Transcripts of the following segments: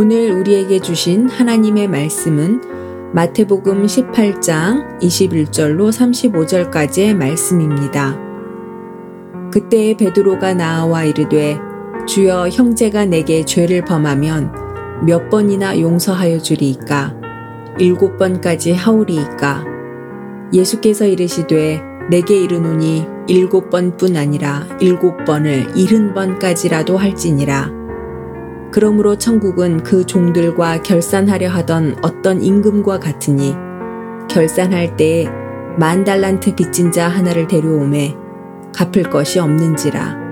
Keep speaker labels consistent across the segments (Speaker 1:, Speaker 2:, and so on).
Speaker 1: 오늘 우리에게 주신 하나님의 말씀은 마태복음 18장 21절로 35절까지의 말씀입니다. 그때 베드로가 나와 이르되 주여 형제가 내게 죄를 범하면 몇 번이나 용서하여 주리이까? 일곱 번까지 하오리이까? 예수께서 이르시되 내게 이르노니 일곱 번뿐 아니라 일곱 번을 일흔 번까지라도 할지니라 그러므로 천국은 그 종들과 결산하려 하던 어떤 임금과 같으니 결산할 때에 만 달란트 빚진 자 하나를 데려오매 갚을 것이 없는지라.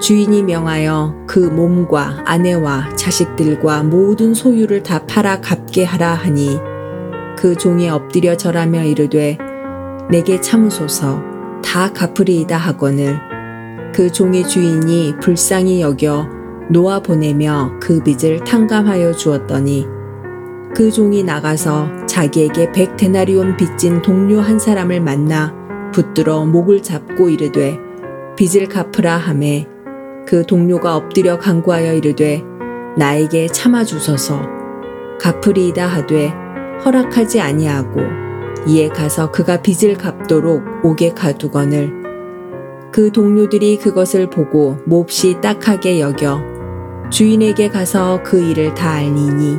Speaker 1: 주인이 명하여 그 몸과 아내와 자식들과 모든 소유를 다 팔아 갚게 하라 하니 그 종이 엎드려 절하며 이르되 내게 참으소서 다 갚으리이다 하거늘. 그 종의 주인이 불쌍히 여겨 놓아 보내며 그 빚을 탕감하여 주었더니 그 종이 나가서 자기에게 백 데나리온 빚진 동료 한 사람을 만나 붙들어 목을 잡고 이르되 빚을 갚으라 하매 그 동료가 엎드려 간구하여 이르되 나에게 참아 주소서. 갚으리이다 하되 허락하지 아니하고 이에 가서 그가 빚을 갚도록 옥에 가두거늘. 그 동료들이 그것을 보고 몹시 딱하게 여겨 주인에게 가서 그 일을 다 알리니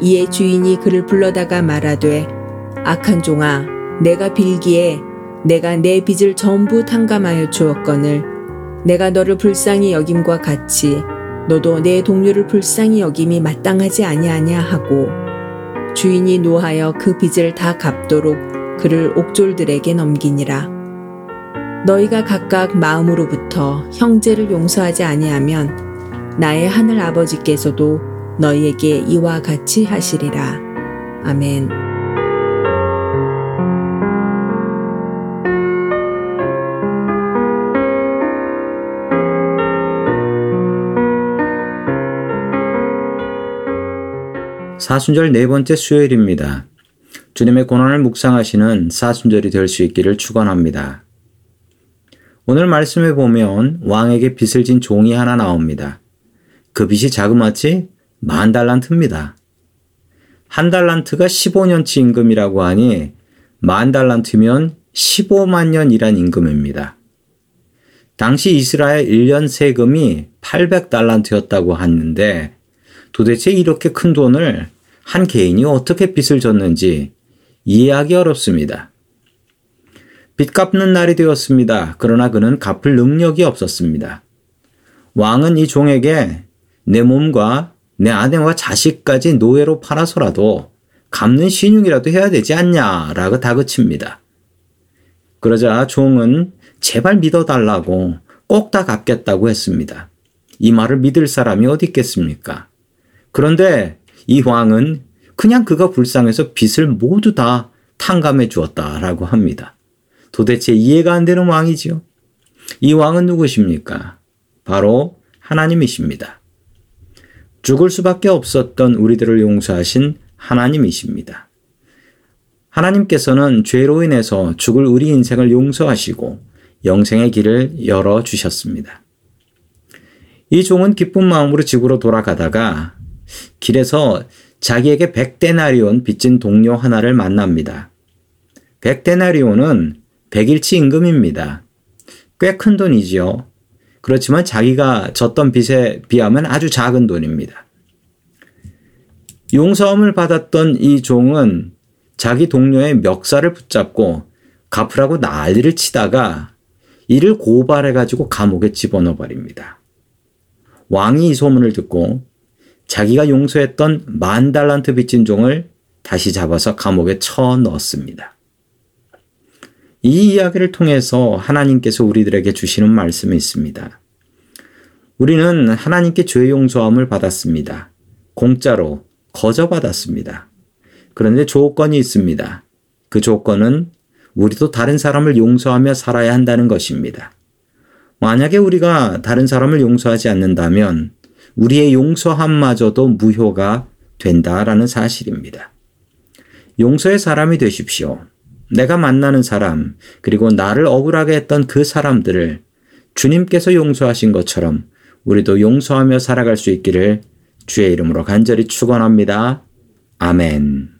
Speaker 1: 이에 주인이 그를 불러다가 말하되 악한 종아 내가 빌기에 내가 내 빚을 전부 탕감하여 주었거늘 내가 너를 불쌍히 여김과 같이 너도 내 동료를 불쌍히 여김이 마땅하지 아니하냐 하고 주인이 노하여 그 빚을 다 갚도록 그를 옥졸들에게 넘기니라. 너희가 각각 마음으로부터 형제를 용서하지 아니하면 나의 하늘 아버지께서도 너희에게 이와 같이 하시리라. 아멘.
Speaker 2: 사순절 네 번째 수요일입니다. 주님의 고난을 묵상하시는 사순절이 될 수 있기를 축원합니다. 오늘 말씀에 보면 왕에게 빚을 진 종이 하나 나옵니다. 그 빚이 자그마치 만 달란트입니다. 한 달란트가 15년치 임금이라고 하니 만 달란트면 15만 년 일한 임금입니다. 당시 이스라엘 1년 세금이 800달란트였다고 하는데 도대체 이렇게 큰 돈을 한 개인이 어떻게 빚을 졌는지 이해하기 어렵습니다. 빚 갚는 날이 되었습니다. 그러나 그는 갚을 능력이 없었습니다. 왕은 이 종에게 내 몸과 내 아내와 자식까지 노예로 팔아서라도 갚는 신용이라도 해야 되지 않냐라고 다그칩니다. 그러자 종은 제발 믿어달라고 꼭 다 갚겠다고 했습니다. 이 말을 믿을 사람이 어디 있겠습니까? 그런데 이 왕은 그냥 그가 불쌍해서 빚을 모두 다 탕감해 주었다라고 합니다. 도대체 이해가 안 되는 왕이지요. 이 왕은 누구십니까? 바로 하나님이십니다. 죽을 수밖에 없었던 우리들을 용서하신 하나님이십니다. 하나님께서는 죄로 인해서 죽을 우리 인생을 용서하시고 영생의 길을 열어 주셨습니다. 이 종은 기쁜 마음으로 지구로 돌아가다가 길에서 자기에게 백데나리온 빚진 동료 하나를 만납니다. 백데나리온은 백일치 임금입니다. 꽤 큰 돈이지요. 그렇지만 자기가 졌던 빚에 비하면 아주 작은 돈입니다. 용서함을 받았던 이 종은 자기 동료의 멱살을 붙잡고 갚으라고 난리를 치다가 이를 고발해가지고 감옥에 집어넣어 버립니다. 왕이 이 소문을 듣고 자기가 용서했던 만 달란트 빚진 종을 다시 잡아서 감옥에 쳐 넣었습니다. 이 이야기를 통해서 하나님께서 우리들에게 주시는 말씀이 있습니다. 우리는 하나님께 죄 용서함을 받았습니다. 공짜로 거저 받았습니다. 그런데 조건이 있습니다. 그 조건은 우리도 다른 사람을 용서하며 살아야 한다는 것입니다. 만약에 우리가 다른 사람을 용서하지 않는다면 우리의 용서함마저도 무효가 된다라는 사실입니다. 용서의 사람이 되십시오. 내가 만나는 사람, 그리고 나를 억울하게 했던 그 사람들을 주님께서 용서하신 것처럼 우리도 용서하며 살아갈 수 있기를 주의 이름으로 간절히 축원합니다. 아멘.